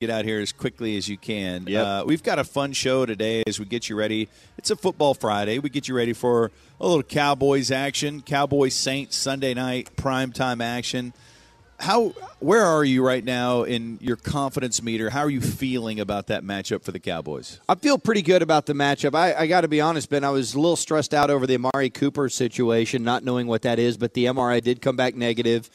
Get out here as quickly as you can. Yep. Uh, we've got a fun show today as we get you ready. It's a football Friday. We get you ready for a little Cowboys action, Cowboys Saints Sunday night primetime action. How where are you right now in your confidence meter? How are you feeling about that matchup for the Cowboys? I feel pretty good about the matchup. I, I got to be honest, Ben. I was a little stressed out over the Amari Cooper situation, not knowing what that is, but the MRI did come back negative.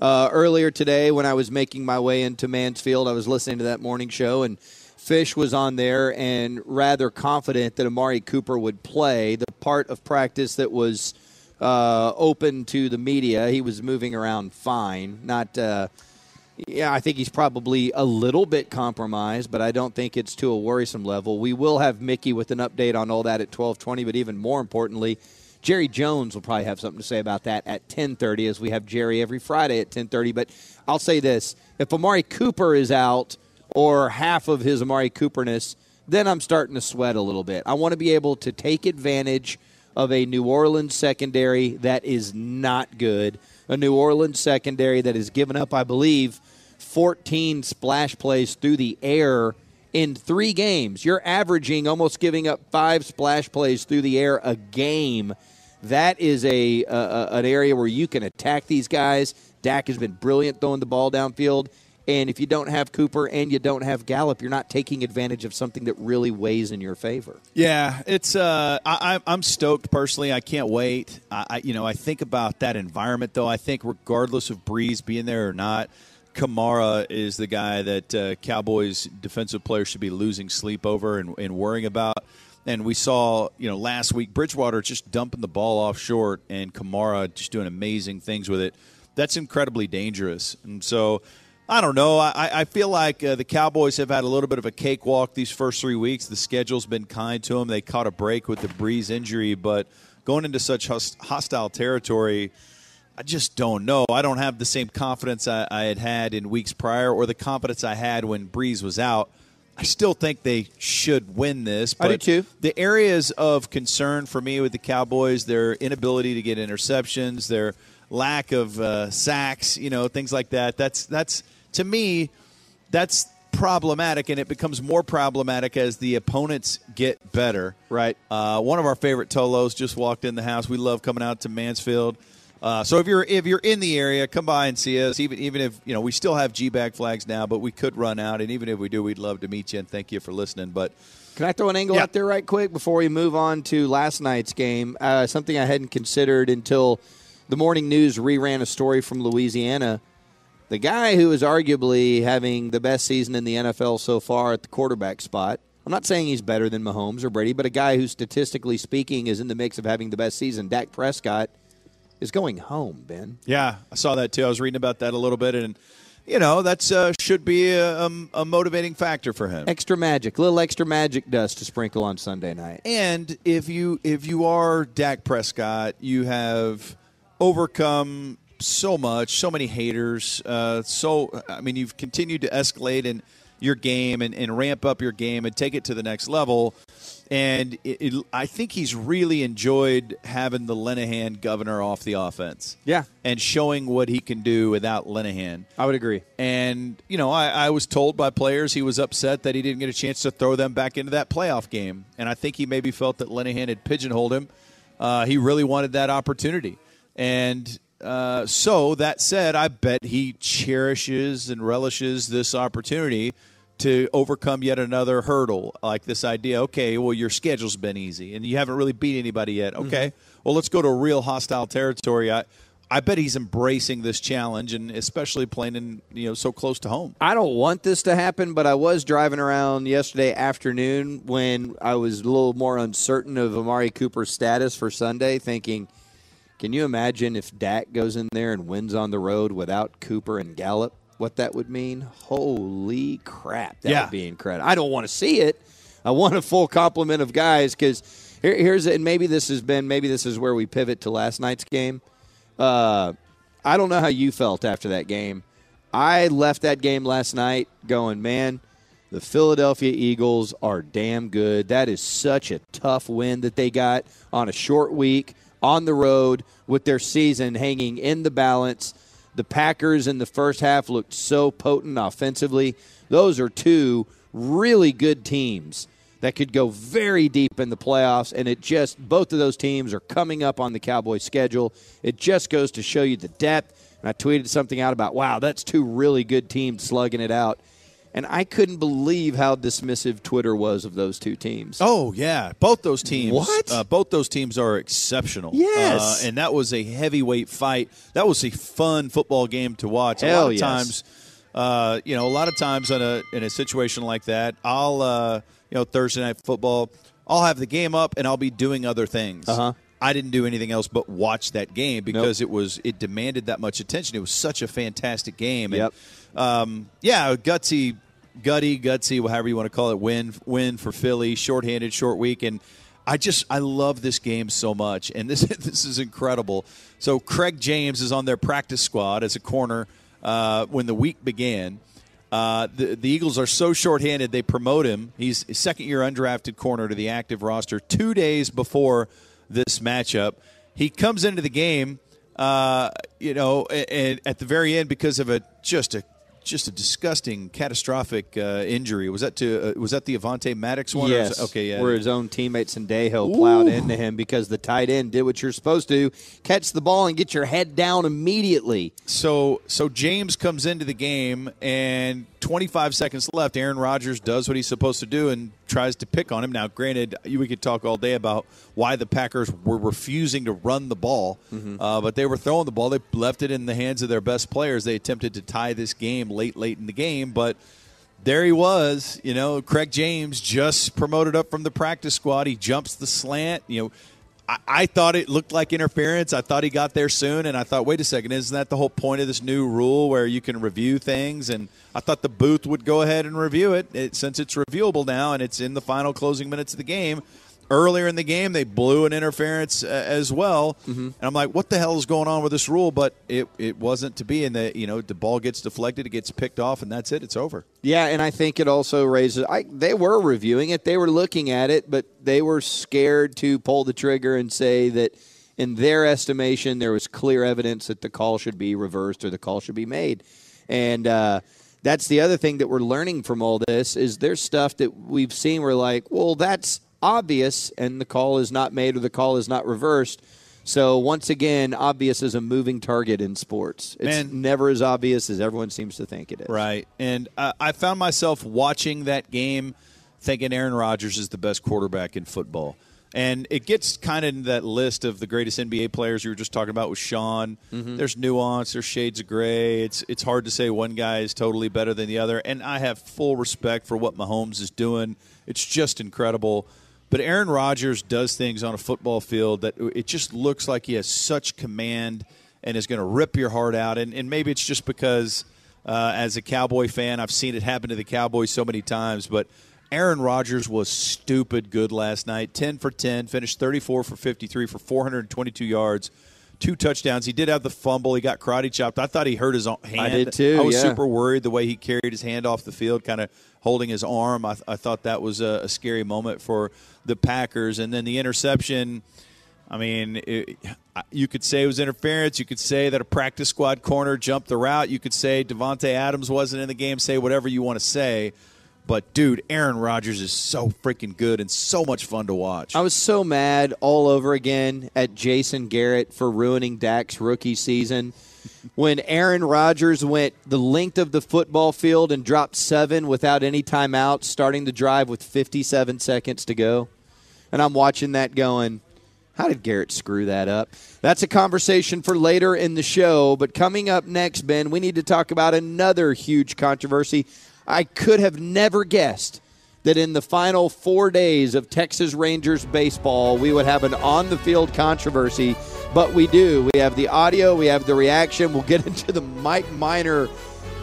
Uh, earlier today, when I was making my way into Mansfield, I was listening to that morning show, and Fish was on there and rather confident that Amari Cooper would play. The part of practice that was uh, open to the media, he was moving around fine. Not. Uh, yeah, I think he's probably a little bit compromised, but I don't think it's to a worrisome level. We will have Mickey with an update on all that at 12:20, but even more importantly, Jerry Jones will probably have something to say about that at 10:30 as we have Jerry every Friday at 10:30, but I'll say this, if Amari Cooper is out or half of his Amari Cooperness, then I'm starting to sweat a little bit. I want to be able to take advantage of a New Orleans secondary that is not good, a New Orleans secondary that has given up, I believe, 14 splash plays through the air in three games. You're averaging almost giving up five splash plays through the air a game. That is a, an area where you can attack these guys. Dak has been brilliant throwing the ball downfield. And if you don't have Cooper and you don't have Gallup, you're not taking advantage of something that really weighs in your favor. Yeah, it's. Uh, I, I'm stoked personally. I can't wait. I, I, you know, I think about that environment though. I think regardless of Brees being there or not, Kamara is the guy that uh, Cowboys defensive players should be losing sleep over and, and worrying about. And we saw, you know, last week Bridgewater just dumping the ball off short, and Kamara just doing amazing things with it. That's incredibly dangerous. And so, I don't know. I, I feel like uh, the Cowboys have had a little bit of a cakewalk these first three weeks. The schedule's been kind to them. They caught a break with the Brees injury, but going into such hostile territory, I just don't know. I don't have the same confidence I, I, had had in weeks prior, or the confidence I had when Brees was out. I still think they should win this. But I do too. The areas of concern for me with the Cowboys, their inability to get interceptions, their lack of uh, sacks, you know, things like that. That's that's to me, that's problematic, and it becomes more problematic as the opponents get better. Right. Uh, one of our favorite Tolos just walked in the house. We love coming out to Mansfield. Uh, so if you're if you're in the area, come by and see us. Even even if you know we still have G bag flags now, but we could run out. And even if we do, we'd love to meet you and thank you for listening. But can I throw an angle Yeah. out there right quick before we move on to last night's game? Uh, something I hadn't considered until the morning news reran a story from Louisiana. The guy who is arguably having the best season in the NFL so far at the quarterback spot. I'm not saying he's better than Mahomes or Brady, but a guy who statistically speaking is in the mix of having the best season. Dak Prescott is going home, Ben. Yeah, I saw that too. I was reading about that a little bit, and you know that's uh, should be a, um, a motivating factor for him. Extra magic, little extra magic dust to sprinkle on Sunday night. And if you if you are Dak Prescott, you have overcome so much, so many haters. Uh, so I mean, you've continued to escalate in your game and, and ramp up your game and take it to the next level. And it, it, I think he's really enjoyed having the Linehan governor off the offense. Yeah. And showing what he can do without Linehan. I would agree. And, you know, I, I was told by players he was upset that he didn't get a chance to throw them back into that playoff game. And I think he maybe felt that Linehan had pigeonholed him. Uh, he really wanted that opportunity. And uh, so, that said, I bet he cherishes and relishes this opportunity to overcome yet another hurdle like this idea okay well your schedule's been easy and you haven't really beat anybody yet. Mm-hmm. Okay well let's go to a real hostile territory. I i bet he's embracing this challenge and especially playing in you know so close to home. I don't want this to happen, but I was driving around yesterday afternoon when I was a little more uncertain of Amari Cooper's status for Sunday, thinking, can you imagine if Dak goes in there and wins on the road without Cooper and Gallup? What that would mean, holy crap, that Yeah. would be incredible. I don't want to see it. I want a full complement of guys because here, here's it, and maybe this has been maybe this is where we pivot to last night's game. Uh, I don't know how you felt after that game. I left that game last night going, man, the Philadelphia Eagles are damn good. That is such a tough win that they got on a short week on the road with their season hanging in the balance. The Packers in the first half looked so potent offensively. Those are two really good teams that could go very deep in the playoffs. And it just, both of those teams are coming up on the Cowboys schedule. It just goes to show you the depth. And I tweeted something out about, wow, that's two really good teams slugging it out. And I couldn't believe how dismissive Twitter was of those two teams. Oh yeah, both those teams. What? Uh, both those teams are exceptional. Yes. uh, and that was a heavyweight fight. That was a fun football game to watch. a Hell lot of yes. times, uh, you know, a lot of times in a in a situation like that, I'll uh, you know Thursday night football, I'll have the game up and I'll be doing other things. Uh-huh. I didn't do anything else but watch that game because it was it demanded that much attention. It was such a fantastic game. And, Yep. Um, yeah, gutsy, gutty, gutsy, however you want to call it, win, win for Philly, shorthanded, short week, and I just I love this game so much, and this this is incredible. So Craig James is on their practice squad as a corner uh, when the week began. Uh, the, the Eagles are so shorthanded they promote him. He's a second year undrafted corner to the active roster two days before this matchup. He comes into the game, uh, you know, and at the very end because of a just a just a disgusting, catastrophic uh, injury. Was that to uh, was that the Avonte Maddox one? or was Yes. okay, yeah. Where his own teammates Sendejo plowed into him because the tight end did what you're supposed to catch the ball and get your head down immediately. So so James comes into the game and 25 seconds left. Aaron Rodgers does what he's supposed to do and tries to pick on him. Now, granted, we could talk all day about why the Packers were refusing to run the ball, uh, but they were throwing the ball. They left it in the hands of their best players. They attempted to tie this game late, late in the game, but there he was. You know, Craig James just promoted up from the practice squad. He jumps the slant. You know, I, I thought it looked like interference. I thought he got there soon, and I thought, wait a second, isn't that the whole point of this new rule where you can review things? And I thought the booth would go ahead and review it, it since it's reviewable now and it's in the final closing minutes of the game. Earlier in the game, they blew an interference uh, as well, and I'm like, "What the hell is going on with this rule?" But it, it wasn't to be, and the you know the ball gets deflected, it gets picked off, and that's it. It's over. Yeah, and I think it also raises. I, they were reviewing it, they were looking at it, but they were scared to pull the trigger and say that, in their estimation, there was clear evidence that the call should be reversed or the call should be made. And uh, that's the other thing that we're learning from all this is there's stuff that we've seen. We're like, well, that's obvious, and the call is not made or the call is not reversed. So once again, obvious is a moving target in sports. It's Man. never as obvious as everyone seems to think it is. Right. And uh, I found myself watching that game thinking Aaron Rodgers is the best quarterback in football. And it gets kind of in that list of the greatest NBA players you were just talking about with Sean. There's nuance, there's shades of gray. It's it's hard to say one guy is totally better than the other. And I have full respect for what Mahomes is doing. It's just incredible. But Aaron Rodgers does things on a football field that it just looks like he has such command and is going to rip your heart out. And, and maybe it's just because uh, as a Cowboy fan, I've seen it happen to the Cowboys so many times. But Aaron Rodgers was stupid good last night 10 for 10, finished 34 for 53 for 422 yards. Two touchdowns. He did have the fumble. He got karate chopped. I thought he hurt his o- I did too, I was yeah. super worried the way he carried his hand off the field, kind of holding his arm. I, I thought that was a, a scary moment for the Packers. And then the interception. I mean, it, you could say it was interference. You could say that a practice squad corner jumped the route. You could say Davante Adams wasn't in the game. Say whatever you want to say. But dude, Aaron Rodgers is so freaking good and so much fun to watch. I was so mad all over again at Jason Garrett for ruining Dak's rookie season. When Aaron Rodgers went the length of the football field and dropped seven without any timeout, starting the drive with 57 seconds to go. And I'm watching that going, how did Garrett screw that up? That's a conversation for later in the show. But coming up next, Ben, we need to talk about another huge controversy. I could have never guessed that in the final four days of Texas Rangers baseball, we would have an on the field controversy, but we do. We have the audio, we have the reaction. We'll get into the Mike Minor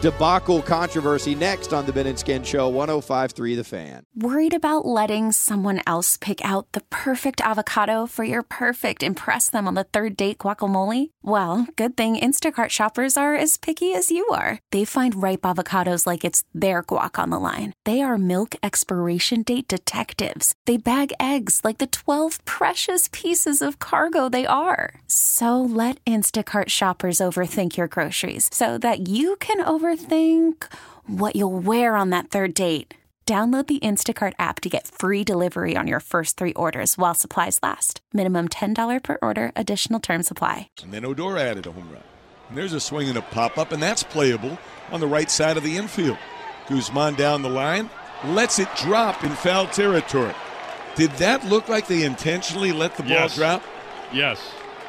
debacle controversy next on the Ben and Skin Show, 1053 The Fan. Worried about letting someone else pick out the perfect avocado for your perfect impress them on the third date guacamole? Well, good thing Instacart shoppers are as picky as you are. They find ripe avocados like it's their guac on the line. They are milk expiration date detectives. They bag eggs like the 12 precious pieces of cargo they are. So let Instacart shoppers overthink your groceries so that you can overthink what you'll wear on that third date. Download the Instacart app to get free delivery on your first three orders while supplies last. Minimum $10 per order, additional term supply. And then Odor added a home run. And there's a swing and a pop up, and that's playable on the right side of the infield. Guzman down the line, lets it drop in foul territory. Did that look like they intentionally let the ball Yes. drop? Yes,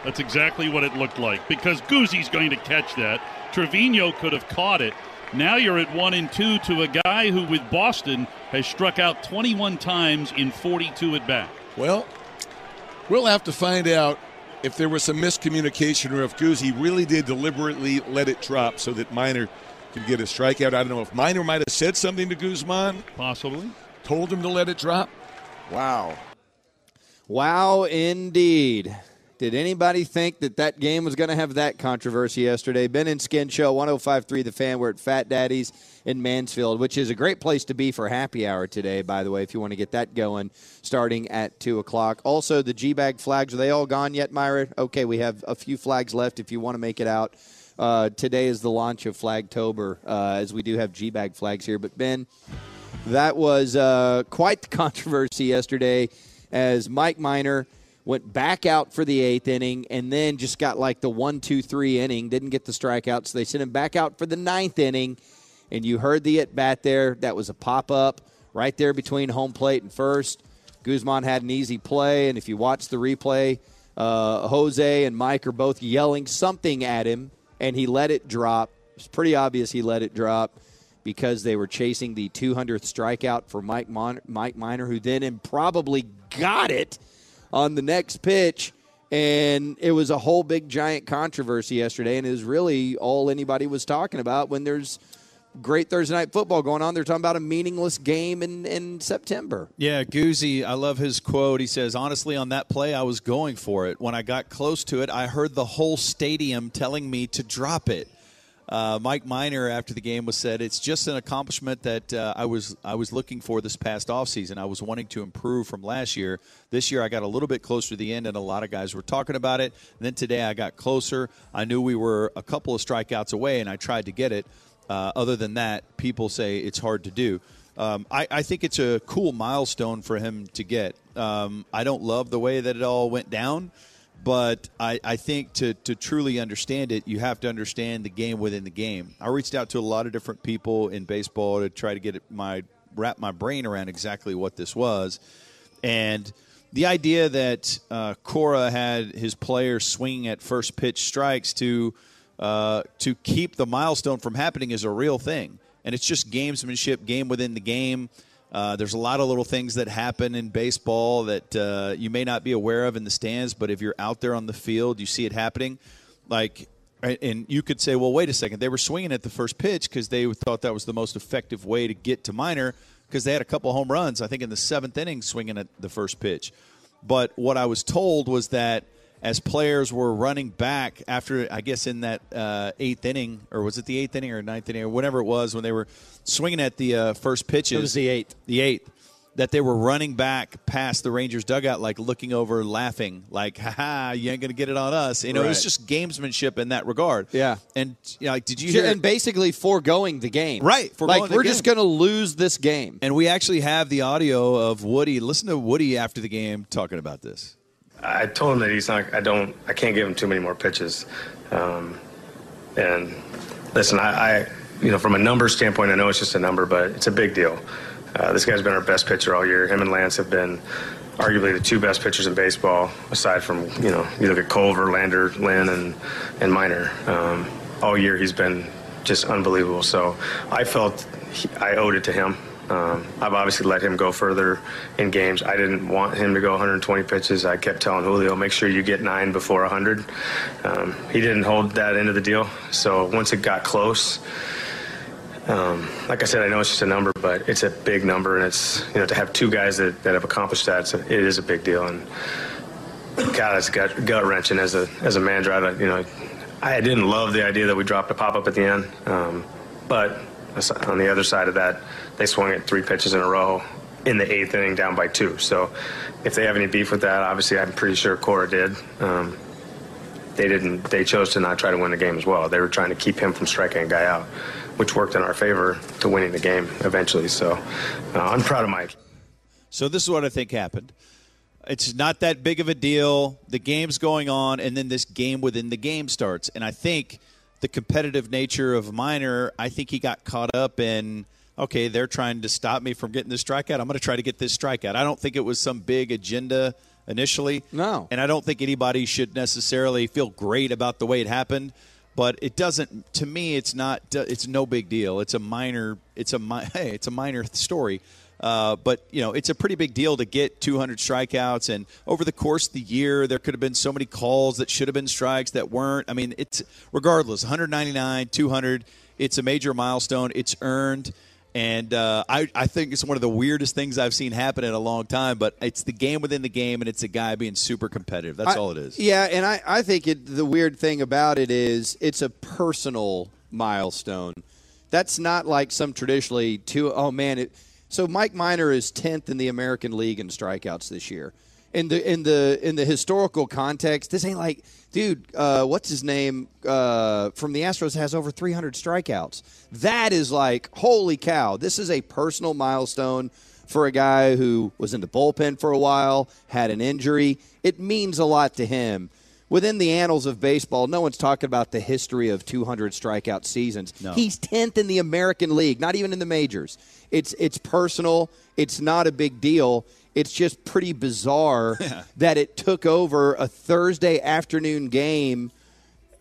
that's exactly what it looked like because Guzzi's going to catch that. Trevino could have caught it. Now you're at one and two to a guy who, with Boston, has struck out 21 times in 42 at bat. Well, we'll have to find out if there was some miscommunication or if Guzzi really did deliberately let it drop so that Minor could get a strikeout. I don't know if Minor might have said something to Guzman, Possibly. told him to let it drop. Wow. Wow, indeed. Did anybody think that that game was going to have that controversy yesterday? Ben and Skin Show, 1053 The Fan. We're at Fat Daddy's in Mansfield, which is a great place to be for happy hour today, by the way, if you want to get that going starting at 2 o'clock. Also, the G Bag flags, are they all gone yet, Myra? Okay, we have a few flags left if you want to make it out. Uh, today is the launch of Flagtober, uh, as we do have G Bag flags here. But, Ben, that was uh, quite the controversy yesterday as Mike Minor went back out for the eighth inning and then just got like the one, two, three inning, didn't get the strikeout, so they sent him back out for the ninth inning. And you heard the at bat there. That was a pop up right there between home plate and first. Guzman had an easy play, and if you watch the replay, uh, Jose and Mike are both yelling something at him, and he let it drop. It's pretty obvious he let it drop because they were chasing the 200th strikeout for Mike Mon- Mike Minor, who then improbably got it on the next pitch. And it was a whole big giant controversy yesterday, and is really all anybody was talking about when there's great Thursday night football going on. They're talking about a meaningless game in, in September. Yeah, Guzzi, I love his quote. He says, Honestly, on that play, I was going for it. When I got close to it, I heard the whole stadium telling me to drop it. Uh, Mike Minor, after the game, was said, "It's just an accomplishment that uh, I was I was looking for this past offseason. I was wanting to improve from last year. This year, I got a little bit closer to the end, and a lot of guys were talking about it. And then today, I got closer. I knew we were a couple of strikeouts away, and I tried to get it. Uh, other than that, people say it's hard to do. Um, I, I think it's a cool milestone for him to get. Um, I don't love the way that it all went down, but I, I think to, to truly understand it, you have to understand the game within the game. I reached out to a lot of different people in baseball to try to get my wrap my brain around exactly what this was, and the idea that uh, Cora had his players swinging at first pitch strikes to uh, to keep the milestone from happening is a real thing, and it's just gamesmanship, game within the game. Uh, there's a lot of little things that happen in baseball that uh, you may not be aware of in the stands, but if you're out there on the field, you see it happening. Like, and you could say, well, wait a second, they were swinging at the first pitch because they thought that was the most effective way to get to Minor because they had a couple home runs, I think, in the seventh inning swinging at the first pitch. But what I was told was that as players were running back after, I guess, in that uh, eighth inning, or was it the eighth inning or ninth inning, or whatever it was, when they were swinging at the uh, first pitches. It was the eighth. The eighth. That they were running back past the Rangers dugout, like looking over, laughing, like, "Ha ha, you ain't gonna get it on us." You know, it was just gamesmanship in that regard. Yeah. And you know, like, did you hear? and basically foregoing the game. Right, Like we're game. just going to lose this game. and we actually have the audio of Woody. Listen to Woody after the game talking about this. I told him that he's not. I don't. I can't give him too many more pitches. Um, and listen, I, I, you know, from a number standpoint, I know it's just a number, but it's a big deal. Uh, this guy's been our best pitcher all year. Him and Lance have been arguably the two best pitchers in baseball, aside from you know you look at Cole, Verlander, Lynn, and and Minor. Um, all year he's been just unbelievable. So I felt he, I owed it to him. Um, I've obviously let him go further in games. I didn't want him to go 120 pitches. I kept telling Julio, make sure you get nine before 100. Um, he didn't hold that end of the deal. So once it got close, Um, like I said, I know it's just a number, but it's a big number, and it's you know to have two guys that, that have accomplished that, it's a, it is a big deal. And God, it's gut, wrenching as a as a manager. I, you know, I didn't love the idea that we dropped a pop up at the end, um, but on the other side of that, they swung it three pitches in a row in the eighth inning, down by two. So, if they have any beef with that, obviously, I'm pretty sure Cora did. Um, they didn't. They chose to not try to win the game as well. They were trying to keep him from striking a guy out, which worked in our favor to winning the game eventually. So, uh, I'm proud of Mike. So this is what I think happened. It's not that big of a deal. The game's going on, and then this game within the game starts. And I think the competitive nature of Minor, I think he got caught up in okay, they're trying to stop me from getting this strikeout. I'm going to try to get this strikeout. I don't think it was some big agenda initially. No. And I don't think anybody should necessarily feel great about the way it happened. But it doesn't. To me, it's not. It's no big deal. It's a minor. It's a hey. It's a minor story. Uh, but you know, it's a pretty big deal to get 200 strikeouts, and over the course of the year, there could have been so many calls that should have been strikes that weren't. I mean, it's regardless, 199, 200. It's a major milestone. It's earned. And uh, I, I think it's one of the weirdest things I've seen happen in a long time. But it's the game within the game, and it's a guy being super competitive. That's I, all it is. Yeah, and I, I think it, the weird thing about it is it's a personal milestone. That's not like some traditionally two. Oh man, it, so Mike Minor is tenth in the American League in strikeouts this year. In the in the in the historical context, this ain't like dude, uh, what's his name uh, from the Astros has over 300 strikeouts. That is like, holy cow, this is a personal milestone for a guy who was in the bullpen for a while, had an injury. It means a lot to him. Within the annals of baseball, no one's talking about the history of 200 strikeout seasons. No. He's 10th in the American League, not even in the majors. It's it's personal. It's not a big deal. It's just pretty bizarre yeah. that it took over a Thursday afternoon game,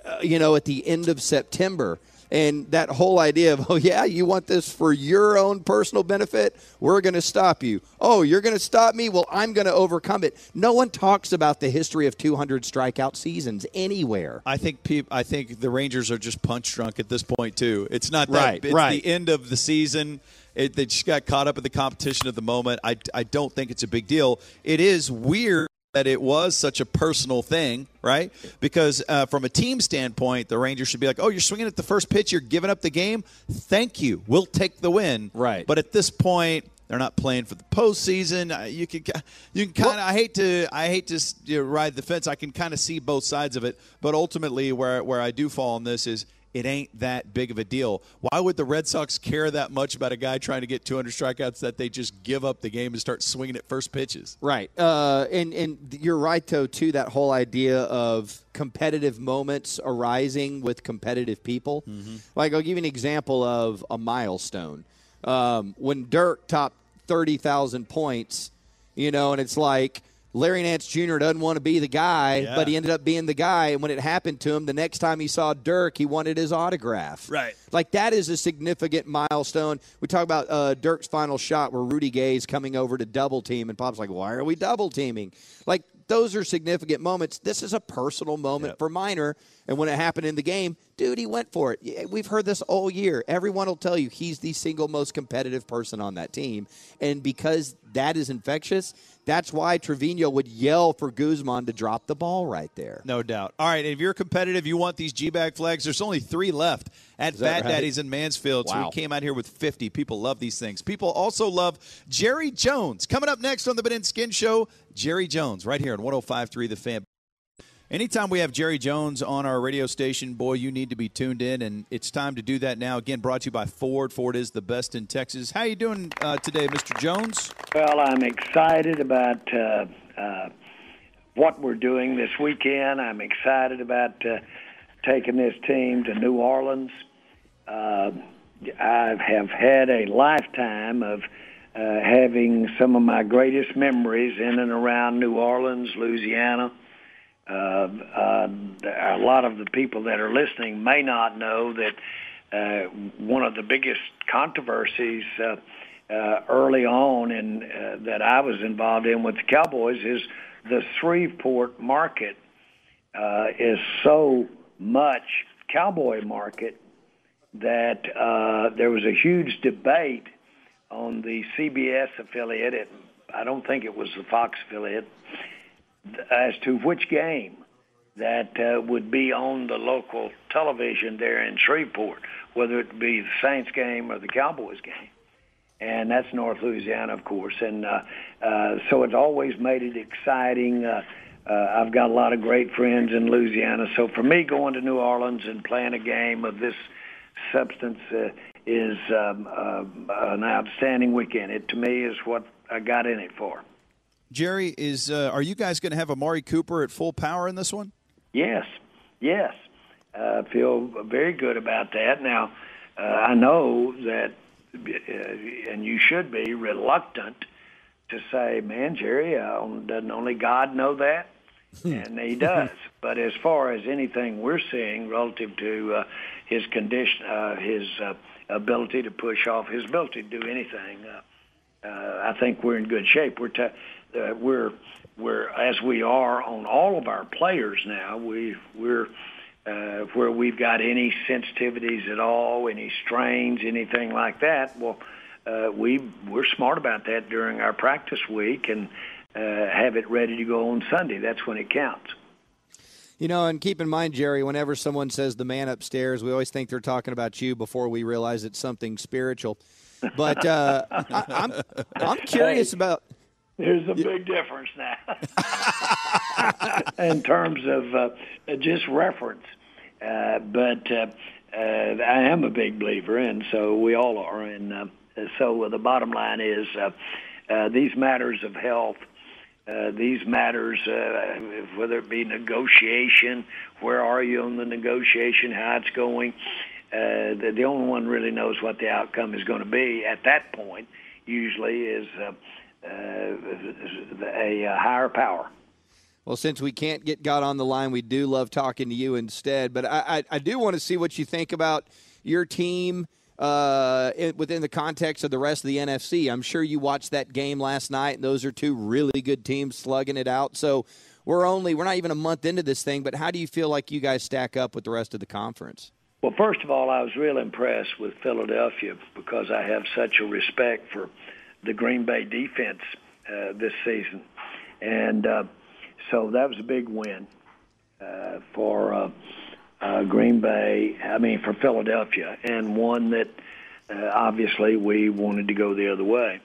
uh, you know, at the end of September. And that whole idea of, oh, yeah, you want this for your own personal benefit? We're going to stop you. Oh, you're going to stop me? Well, I'm going to overcome it. No one talks about the history of 200 strikeout seasons anywhere. I think peop- I think the Rangers are just punch drunk at this point, too. It's not that. Right, it's right. the end of the season. It, they just got caught up in the competition at the moment. I, I don't think it's a big deal. It is weird that it was such a personal thing, right? Because uh, from a team standpoint, the Rangers should be like, "Oh, you're swinging at the first pitch, you're giving up the game. Thank you, we'll take the win." Right. But at this point, they're not playing for the postseason. Uh, you can you can kind of I hate to I hate to you know, ride the fence. I can kind of see both sides of it, but ultimately, where where I do fall on this is it ain't that big of a deal. Why would the Red Sox care that much about a guy trying to get 200 strikeouts that they just give up the game and start swinging at first pitches? Right. Uh, and and you're right though too. That whole idea of competitive moments arising with competitive people. Mm-hmm. Like I'll give you an example of a milestone. Um, when Dirk topped 30,000 points, you know, and it's like Larry Nance Jr. doesn't want to be the guy, yeah. but he ended up being the guy. And when it happened to him, the next time he saw Dirk, he wanted his autograph. Right. Like that is a significant milestone. We talk about uh, Dirk's final shot where Rudy Gay's coming over to double team, and Pop's like, why are we double teaming? Like those are significant moments. This is a personal moment yep. for Minor. And when it happened in the game, dude, he went for it. We've heard this all year. Everyone will tell you he's the single most competitive person on that team. And because that is infectious, that's why Trevino would yell for Guzman to drop the ball right there. No doubt. All right, if you're competitive, you want these G bag flags. There's only three left at Fat right? Daddy's in Mansfield. Wow. So we came out here with 50. People love these things. People also love Jerry Jones. Coming up next on the Ben and Skin Show, Jerry Jones, right here on 105.3 The Fan. Anytime we have Jerry Jones on our radio station, boy, you need to be tuned in, and it's time to do that now. Again, brought to you by Ford. Ford is the best in Texas. How are you doing uh, today, Mr. Jones? Well, I'm excited about uh, uh, what we're doing this weekend. I'm excited about uh, taking this team to New Orleans. Uh, I have had a lifetime of uh, having some of my greatest memories in and around New Orleans, Louisiana uh, uh, a lot of the people that are listening may not know that uh, one of the biggest controversies uh, uh, early on in, uh, that I was involved in with the Cowboys is the Shreveport market uh, is so much cowboy market that uh, there was a huge debate on the CBS affiliate. It, I don't think it was the Fox affiliate as to which game that uh, would be on the local television there in Shreveport, whether it be the Saints game or the Cowboys game. And that's North Louisiana, of course. And uh, uh, so it's always made it exciting. Uh, uh, I've got a lot of great friends in Louisiana. So for me, going to New Orleans and playing a game of this substance uh, is um, uh, an outstanding weekend. It to me is what I got in it for. Jerry, is uh, are you guys going to have Amari Cooper at full power in this one? Yes, yes. I uh, feel very good about that. Now, uh, I know that, uh, and you should be reluctant to say, "Man, Jerry, uh, doesn't only God know that?" and he does. But as far as anything we're seeing relative to uh, his condition, uh, his uh, ability to push off, his ability to do anything, uh, uh, I think we're in good shape. We're t- uh, we're we're as we are on all of our players now. We we're uh, where we've got any sensitivities at all, any strains, anything like that. Well, uh, we we're smart about that during our practice week and uh, have it ready to go on Sunday. That's when it counts. You know, and keep in mind, Jerry, whenever someone says the man upstairs, we always think they're talking about you before we realize it's something spiritual. But uh, I, I'm I'm curious about. There's a big difference now in terms of uh, just reference. Uh, but uh, uh, I am a big believer, and so we all are. And uh, so the bottom line is uh, uh, these matters of health, uh, these matters, uh, whether it be negotiation, where are you on the negotiation, how it's going, uh, the, the only one really knows what the outcome is going to be at that point, usually, is uh, uh, a, a higher power. Well, since we can't get God on the line, we do love talking to you instead. But I, I, I do want to see what you think about your team uh, it, within the context of the rest of the NFC. I'm sure you watched that game last night, and those are two really good teams slugging it out. So we're only we're not even a month into this thing. But how do you feel like you guys stack up with the rest of the conference? Well, first of all, I was real impressed with Philadelphia because I have such a respect for the Green Bay defense uh, this season, and uh, so that was a big win uh, for uh, uh, Green Bay. I mean, for Philadelphia, and one that uh, obviously we wanted to go the other way,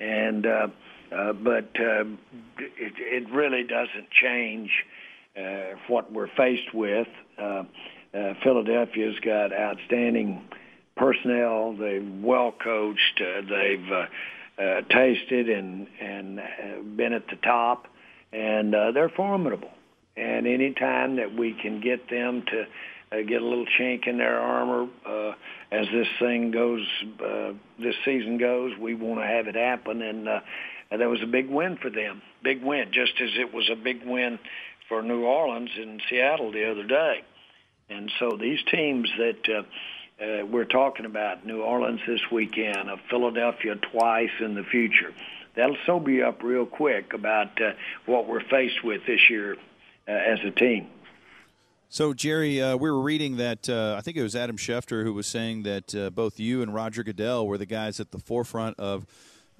and uh, uh, but uh, it, it really doesn't change uh, what we're faced with. Uh, uh, Philadelphia's got outstanding personnel. They've well coached. Uh, they've uh, uh, tasted and and uh, been at the top, and uh, they're formidable. And any time that we can get them to uh, get a little chink in their armor uh, as this thing goes, uh, this season goes, we want to have it happen. And uh, and that was a big win for them. Big win, just as it was a big win for New Orleans and Seattle the other day. And so these teams that uh, uh, we're talking about, New Orleans this weekend, of Philadelphia twice in the future, that'll sober you up real quick about uh, what we're faced with this year uh, as a team. So, Jerry, uh, we were reading that uh, I think it was Adam Schefter who was saying that uh, both you and Roger Goodell were the guys at the forefront of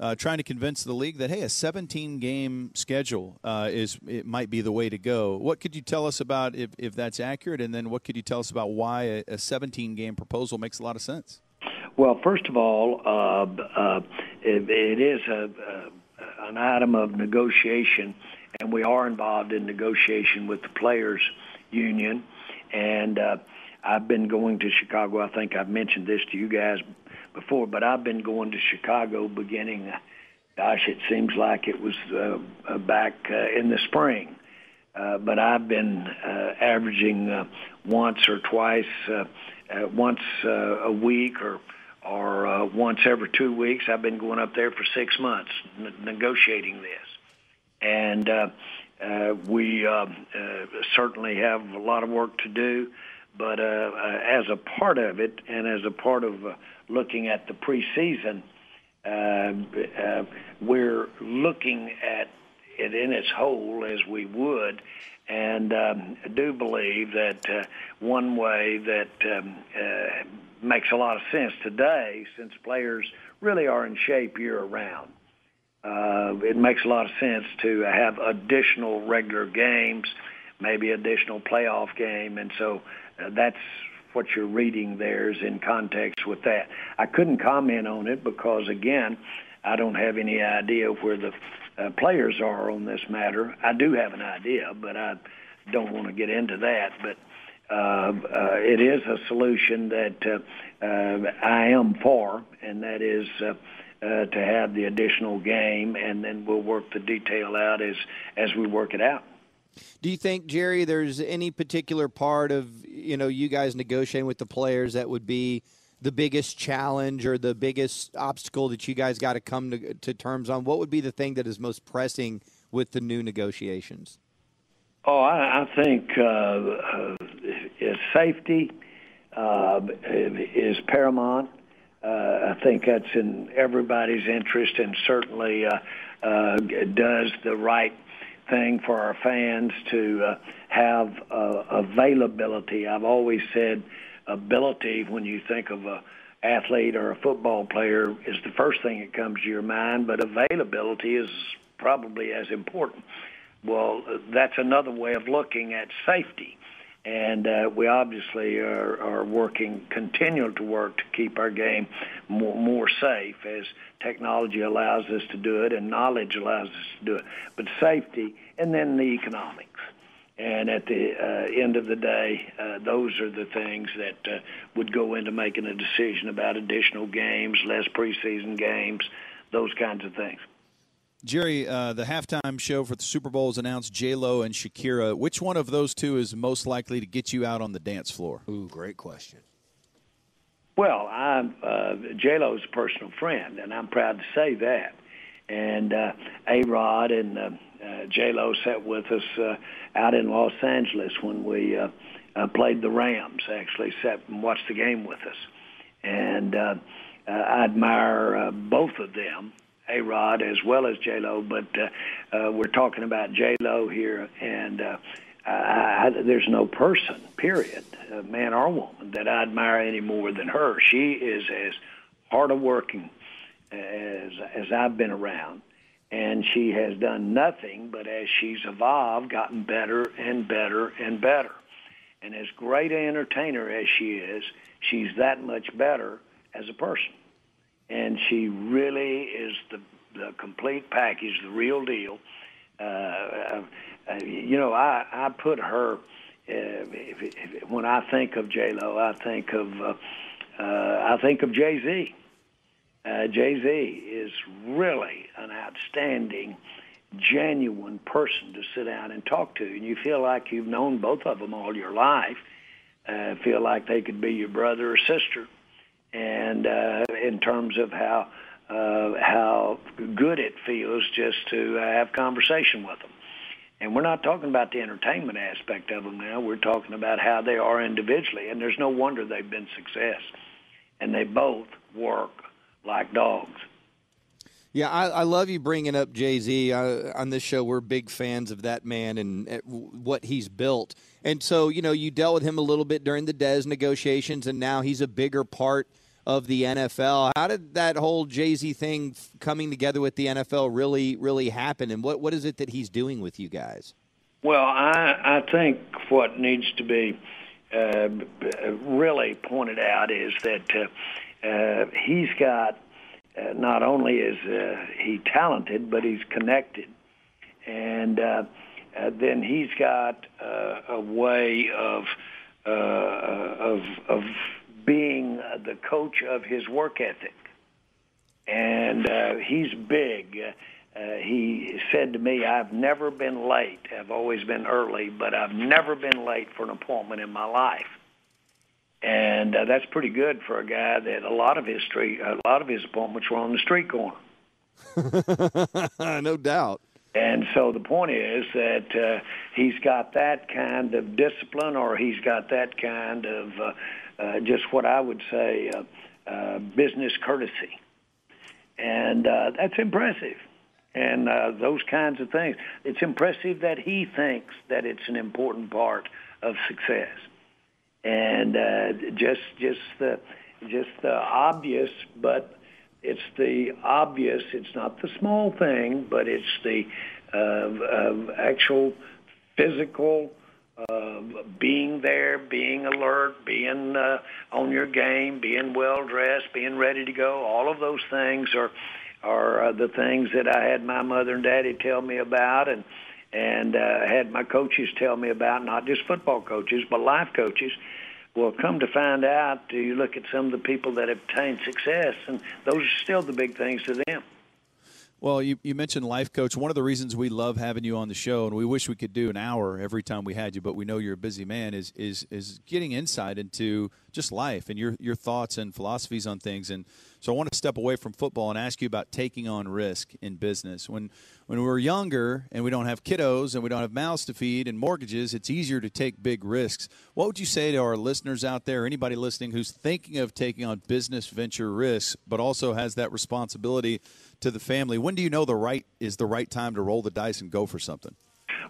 uh, trying to convince the league that hey, a 17 game schedule uh, is it might be the way to go. What could you tell us about if, if that's accurate, and then what could you tell us about why a, a 17 game proposal makes a lot of sense? Well, first of all, uh, uh, it, it is a, a, an item of negotiation, and we are involved in negotiation with the players' union. And uh, I've been going to Chicago. I think I've mentioned this to you guys before, but I've been going to Chicago beginning. Gosh, it seems like it was uh, uh, back uh, in the spring. Uh, but I've been uh, averaging uh, once or twice, uh, uh, once uh, a week or or uh, once every two weeks. I've been going up there for six months n- negotiating this, and uh, uh, we uh, uh, certainly have a lot of work to do. But uh, uh, as a part of it, and as a part of uh, looking at the preseason, uh, uh, we're looking at it in its whole as we would, and um, I do believe that uh, one way that um, uh, makes a lot of sense today since players really are in shape year round. Uh, it makes a lot of sense to have additional regular games, maybe additional playoff game, and so uh, that's what you're reading there is in context with that. I couldn't comment on it because again, I don't have any idea where the uh, players are on this matter. I do have an idea, but I don't want to get into that. But uh, uh, it is a solution that uh, uh, I am for, and that is uh, uh, to have the additional game, and then we'll work the detail out as as we work it out. Do you think, Jerry, there's any particular part of you know you guys negotiating with the players that would be the biggest challenge or the biggest obstacle that you guys got to come to, terms on? What would be the thing that is most pressing with the new negotiations? Oh, I, I think uh, uh, safety uh, is paramount. Uh, I think that's in everybody's interest, and certainly uh, uh, does the right thing for our fans to uh, have uh, availability. I've always said ability when you think of a athlete or a football player is the first thing that comes to your mind, but availability is probably as important. Well, that's another way of looking at safety. And uh, we obviously are, are working, continue to work to keep our game more, more safe as technology allows us to do it and knowledge allows us to do it. But safety and then the economics. And at the uh, end of the day, uh, those are the things that uh, would go into making a decision about additional games, less preseason games, those kinds of things. Jerry, uh, the halftime show for the Super Bowl is announced J Lo and Shakira. Which one of those two is most likely to get you out on the dance floor? Ooh, great question. Well, I'm uh, J Lo's a personal friend, and I'm proud to say that. And uh, A Rod and uh, uh, J Lo sat with us uh, out in Los Angeles when we uh, uh, played the Rams. Actually, sat and watched the game with us, and uh, uh, I admire uh, both of them a Rod as well as J Lo, but uh, uh, we're talking about J Lo here, and uh, I, I, there's no person, period, uh, man or woman, that I admire any more than her. She is as hard of working as as I've been around, and she has done nothing but as she's evolved, gotten better and better and better. And as great an entertainer as she is, she's that much better as a person and she really is the, the complete package, the real deal. Uh, uh, you know, I, I put her. Uh, if, if, when I think of J Lo, I think of uh, uh, I think of Jay Z. Uh, Jay Z is really an outstanding, genuine person to sit down and talk to, and you feel like you've known both of them all your life. Uh, feel like they could be your brother or sister and uh, in terms of how uh, how good it feels just to uh, have conversation with them. And we're not talking about the entertainment aspect of them now. We're talking about how they are individually, and there's no wonder they've been success. And they both work like dogs. Yeah, I, I love you bringing up Jay Z on this show. We're big fans of that man and uh, what he's built. And so, you know, you dealt with him a little bit during the Dez negotiations, and now he's a bigger part of the NFL. How did that whole Jay Z thing coming together with the NFL really, really happen? And what, what is it that he's doing with you guys? Well, I, I think what needs to be uh, really pointed out is that uh, uh, he's got uh, not only is uh, he talented, but he's connected, and uh, uh, then he's got uh, a way of uh, of of being the coach of his work ethic. And uh, he's big. Uh, he said to me, I've never been late. I've always been early, but I've never been late for an appointment in my life. And uh, that's pretty good for a guy that a lot of his street, a lot of his appointments were on the street corner. no doubt. And so the point is that uh, he's got that kind of discipline, or he's got that kind of uh, uh, just what I would say uh, uh, business courtesy. And uh, that's impressive. And uh, those kinds of things. It's impressive that he thinks that it's an important part of success. And uh, just just the just the obvious, but it's the obvious. It's not the small thing, but it's the uh, uh, actual physical uh, being there, being alert, being uh, on your game, being well dressed, being ready to go. All of those things are are uh, the things that I had my mother and daddy tell me about, and and uh, had my coaches tell me about. Not just football coaches, but life coaches. Well, come to find out, you look at some of the people that have attained success, and those are still the big things to them. Well, you, you mentioned life coach. One of the reasons we love having you on the show, and we wish we could do an hour every time we had you, but we know you're a busy man, is is is getting insight into just life and your your thoughts and philosophies on things. And so I want to step away from football and ask you about taking on risk in business. When when we're younger and we don't have kiddos and we don't have mouths to feed and mortgages, it's easier to take big risks. What would you say to our listeners out there, anybody listening who's thinking of taking on business venture risks, but also has that responsibility to the family? When do you know the right is the right time to roll the dice and go for something?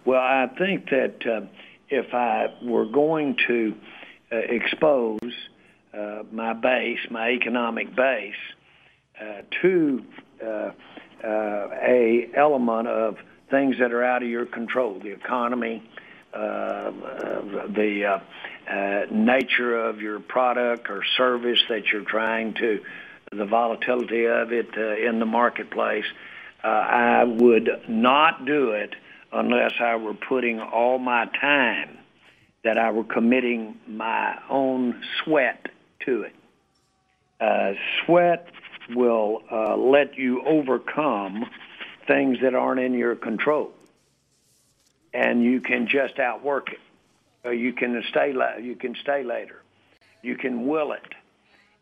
Well, I think that uh, if I were going to uh, expose uh, my base, my economic base, uh, to uh, uh, a element of things that are out of your control, the economy, uh, the nature of your product or service that you're trying to, the volatility of it in the marketplace. I would not do it unless I were putting all my time, that I were committing my own sweat to it. Uh, sweat will uh, let you overcome things that aren't in your control, and you can just outwork it. Uh, you can stay. La- you can stay later. You can will it.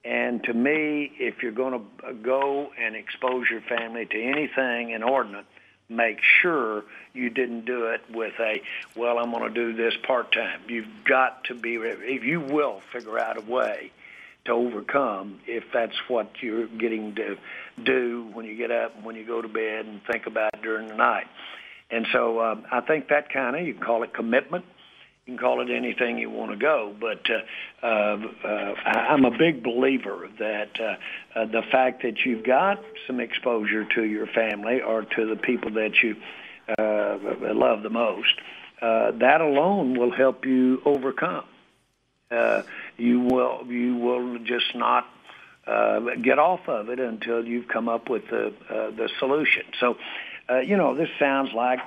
And to me, if you're going to go and expose your family to anything inordinate, make sure you didn't do it with a, well, I'm going to do this part time. You've got to be, if you will figure out a way to overcome if that's what you're getting to do when you get up and when you go to bed and think about during the night. And so um, I think that kind of, you can call it commitment. You can call it anything you want to go, but uh, uh, uh, I'm a big believer that uh, uh, the fact that you've got some exposure to your family or to the people that you uh, love the most, uh, that alone will help you overcome uh, you will you will just not uh, get off of it until you've come up with the uh, the solution. So, uh, you know, this sounds like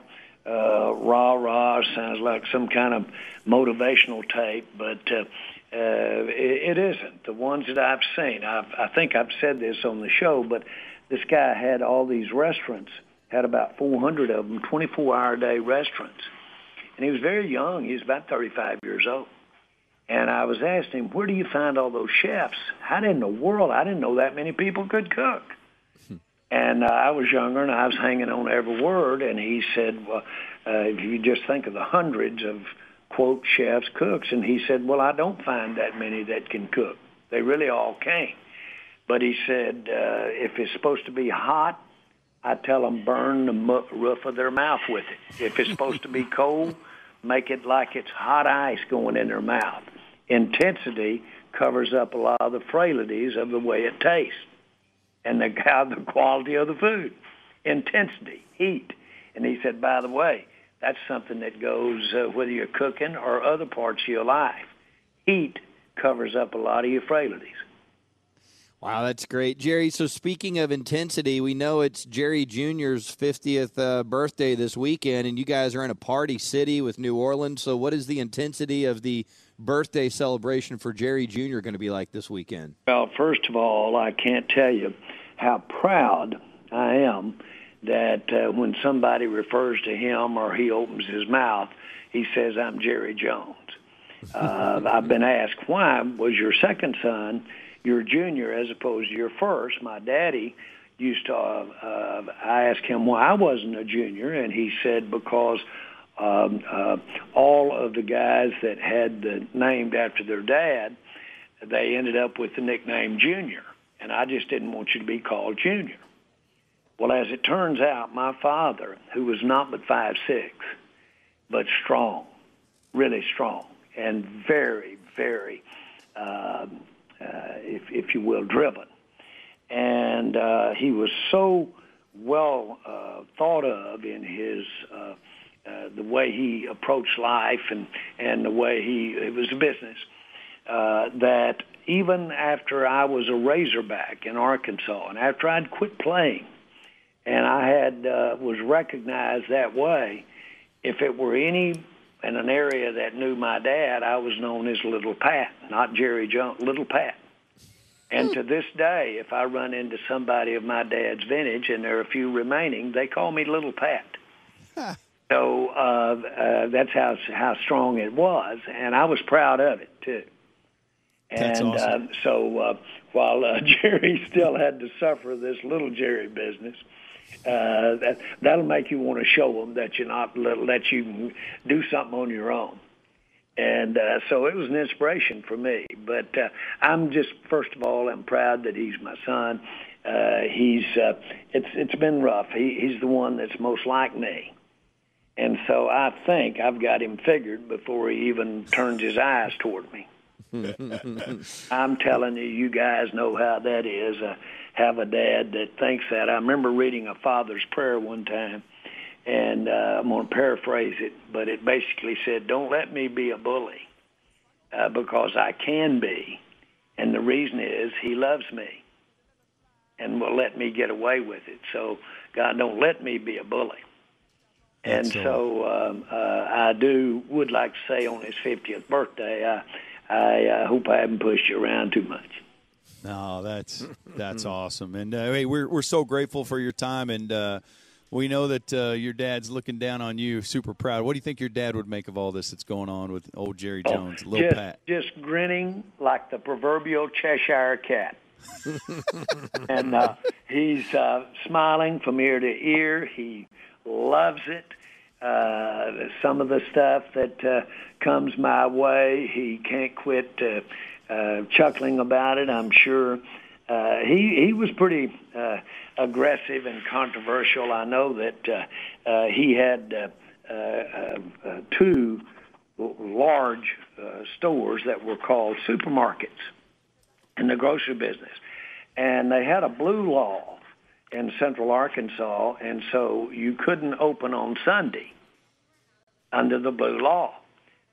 uh, rah rah, sounds like some kind of motivational tape, but uh, uh, it, it isn't. The ones that I've seen, I've, I think I've said this on the show, but this guy had all these restaurants, had about 400 of them, 24-hour day restaurants, and he was very young. He was about 35 years old and I was asking him, where do you find all those chefs? How in the world? I didn't know that many people could cook. Hmm. And uh, I was younger, and I was hanging on every word. And he said, "Well, uh, if you just think of the hundreds of quote chefs, cooks," and he said, "Well, I don't find that many that can cook. They really all can't." But he said, uh, if it's supposed to be hot, I tell them burn the roof of their mouth with it. If it's supposed to be cold, make it like it's hot ice going in their mouth intensity covers up a lot of the frailties of the way it tastes and the, how the quality of the food. Intensity, heat. And he said, by the way, that's something that goes uh, whether you're cooking or other parts of your life. Heat covers up a lot of your frailties. Wow, that's great, Jerry. So speaking of intensity, we know it's Jerry Jr.'s 50th uh, birthday this weekend, and you guys are in a party city with New Orleans. So, what is the intensity of the birthday celebration for Jerry Jr. going to be like this weekend? Well, first of all, I can't tell you how proud I am that uh, when somebody refers to him or he opens his mouth, he says, I'm Jerry Jones. Uh, I've been asked, why was your second son your junior as opposed to your first? My daddy used to, uh, uh, I asked him why I wasn't a junior, and he said, because um, uh, all of the guys that had the named after their dad, they ended up with the nickname Junior, and I just didn't want you to be called Junior. Well, as it turns out, my father, who was not but five six, but strong, really strong, and very, very uh, uh, if, if you will, driven. And uh, he was so well uh, thought of in his uh, uh, the way he approached life and and the way he it was a business uh, that even after I was a Razorback in Arkansas and after I'd quit playing and I had uh, was recognized that way, if it were any in an area that knew my dad, I was known as Little Pat, not Jerry Jones, Little Pat. And to this day, if I run into somebody of my dad's vintage, and there are a few remaining, they call me Little Pat. so uh, uh, that's how how strong it was, and I was proud of it too. That's And awesome. uh, so uh, while uh, Jerry still had to suffer this little Jerry business, uh, that that'll make you want to show them that you're not let, that you do something on your own. And uh, so it was an inspiration for me. But uh, I'm just first of all, I'm proud that he's my son. Uh, he's uh, it's it's been rough. He, he's the one that's most like me. And so I think I've got him figured before he even turns his eyes toward me. I'm telling you, you guys know how that is. Uh, have a dad that thinks that. I remember reading a father's prayer one time, and uh, I'm going to paraphrase it, but it basically said, "Don't let me be a bully, uh, because I can be, and the reason is He loves me, and will let me get away with it. So God, don't let me be a bully." And so um, uh, I do would like to say on his 50th birthday, I I uh, hope I haven't pushed you around too much. No, that's that's awesome, and uh, hey, we're we're so grateful for your time, and uh, we know that uh, your dad's looking down on you, super proud. What do you think your dad would make of all this that's going on with old Jerry Jones, little just, Pat? just grinning like the proverbial Cheshire cat. and uh, he's uh, smiling from ear to ear. He loves it. Uh, some of the stuff that uh, comes my way, he can't quit uh, uh, chuckling about it. I'm sure uh, he he was pretty uh, aggressive and controversial. I know that uh, uh, he had uh, uh, uh, two large uh, stores that were called supermarkets in the grocery business. And they had a blue law in central Arkansas, and so you couldn't open on Sunday under the blue law.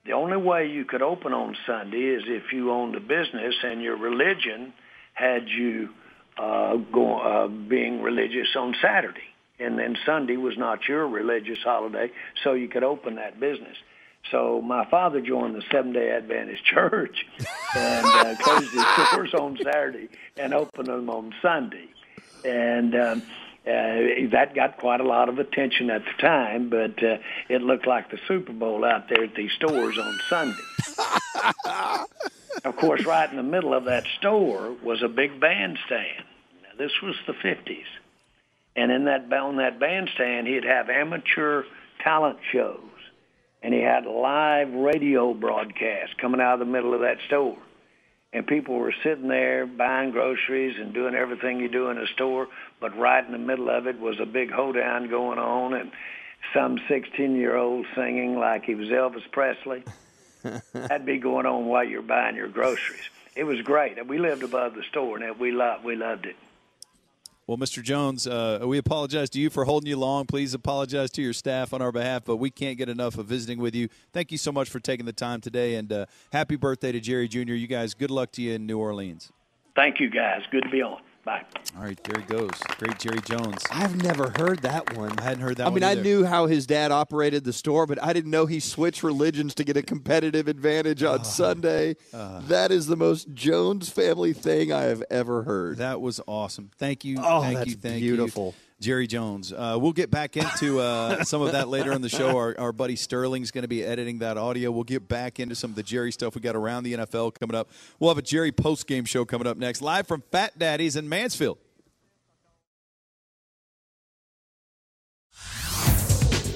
The only way you could open on Sunday is if you owned a business and your religion had you uh, go, uh, being religious on Saturday. And then Sunday was not your religious holiday, so you could open that business. So my father joined the Seventh Day Adventist Church and uh, closed his doors on Saturday and opened them on Sunday, and um, uh, that got quite a lot of attention at the time. But uh, it looked like the Super Bowl out there at these stores on Sunday. of course, right in the middle of that store was a big bandstand. Now, this was the '50s, and in that on that bandstand, he'd have amateur talent shows and he had live radio broadcasts coming out of the middle of that store. And people were sitting there buying groceries and doing everything you do in a store, but right in the middle of it was a big hoedown going on and some 16-year-old singing like he was Elvis Presley. That'd be going on while you're buying your groceries. It was great. We lived above the store, and we loved, we loved it. Well, Mr. Jones, uh, we apologize to you for holding you long. Please apologize to your staff on our behalf, but we can't get enough of visiting with you. Thank you so much for taking the time today, and uh, happy birthday to Jerry Jr. You guys, good luck to you in New Orleans. Thank you, guys. Good to be on. Bye. All right, there he goes. Great Jerry Jones. I've never heard that one. I hadn't heard that I mean, one I either. knew how his dad operated the store, but I didn't know he switched religions to get a competitive advantage on uh-huh. Sunday. Uh-huh. that is the most Jones family thing I have ever heard. That was awesome. Thank you. Oh, thank that's you. Thank beautiful. you. Jerry Jones. Uh, we'll get back into uh, some of that later in the show. Our, our buddy Sterling's going to be editing that audio. We'll get back into some of the Jerry stuff we got around the NFL coming up. We'll have a Jerry post game show coming up next, live from Fat Daddy's in Mansfield.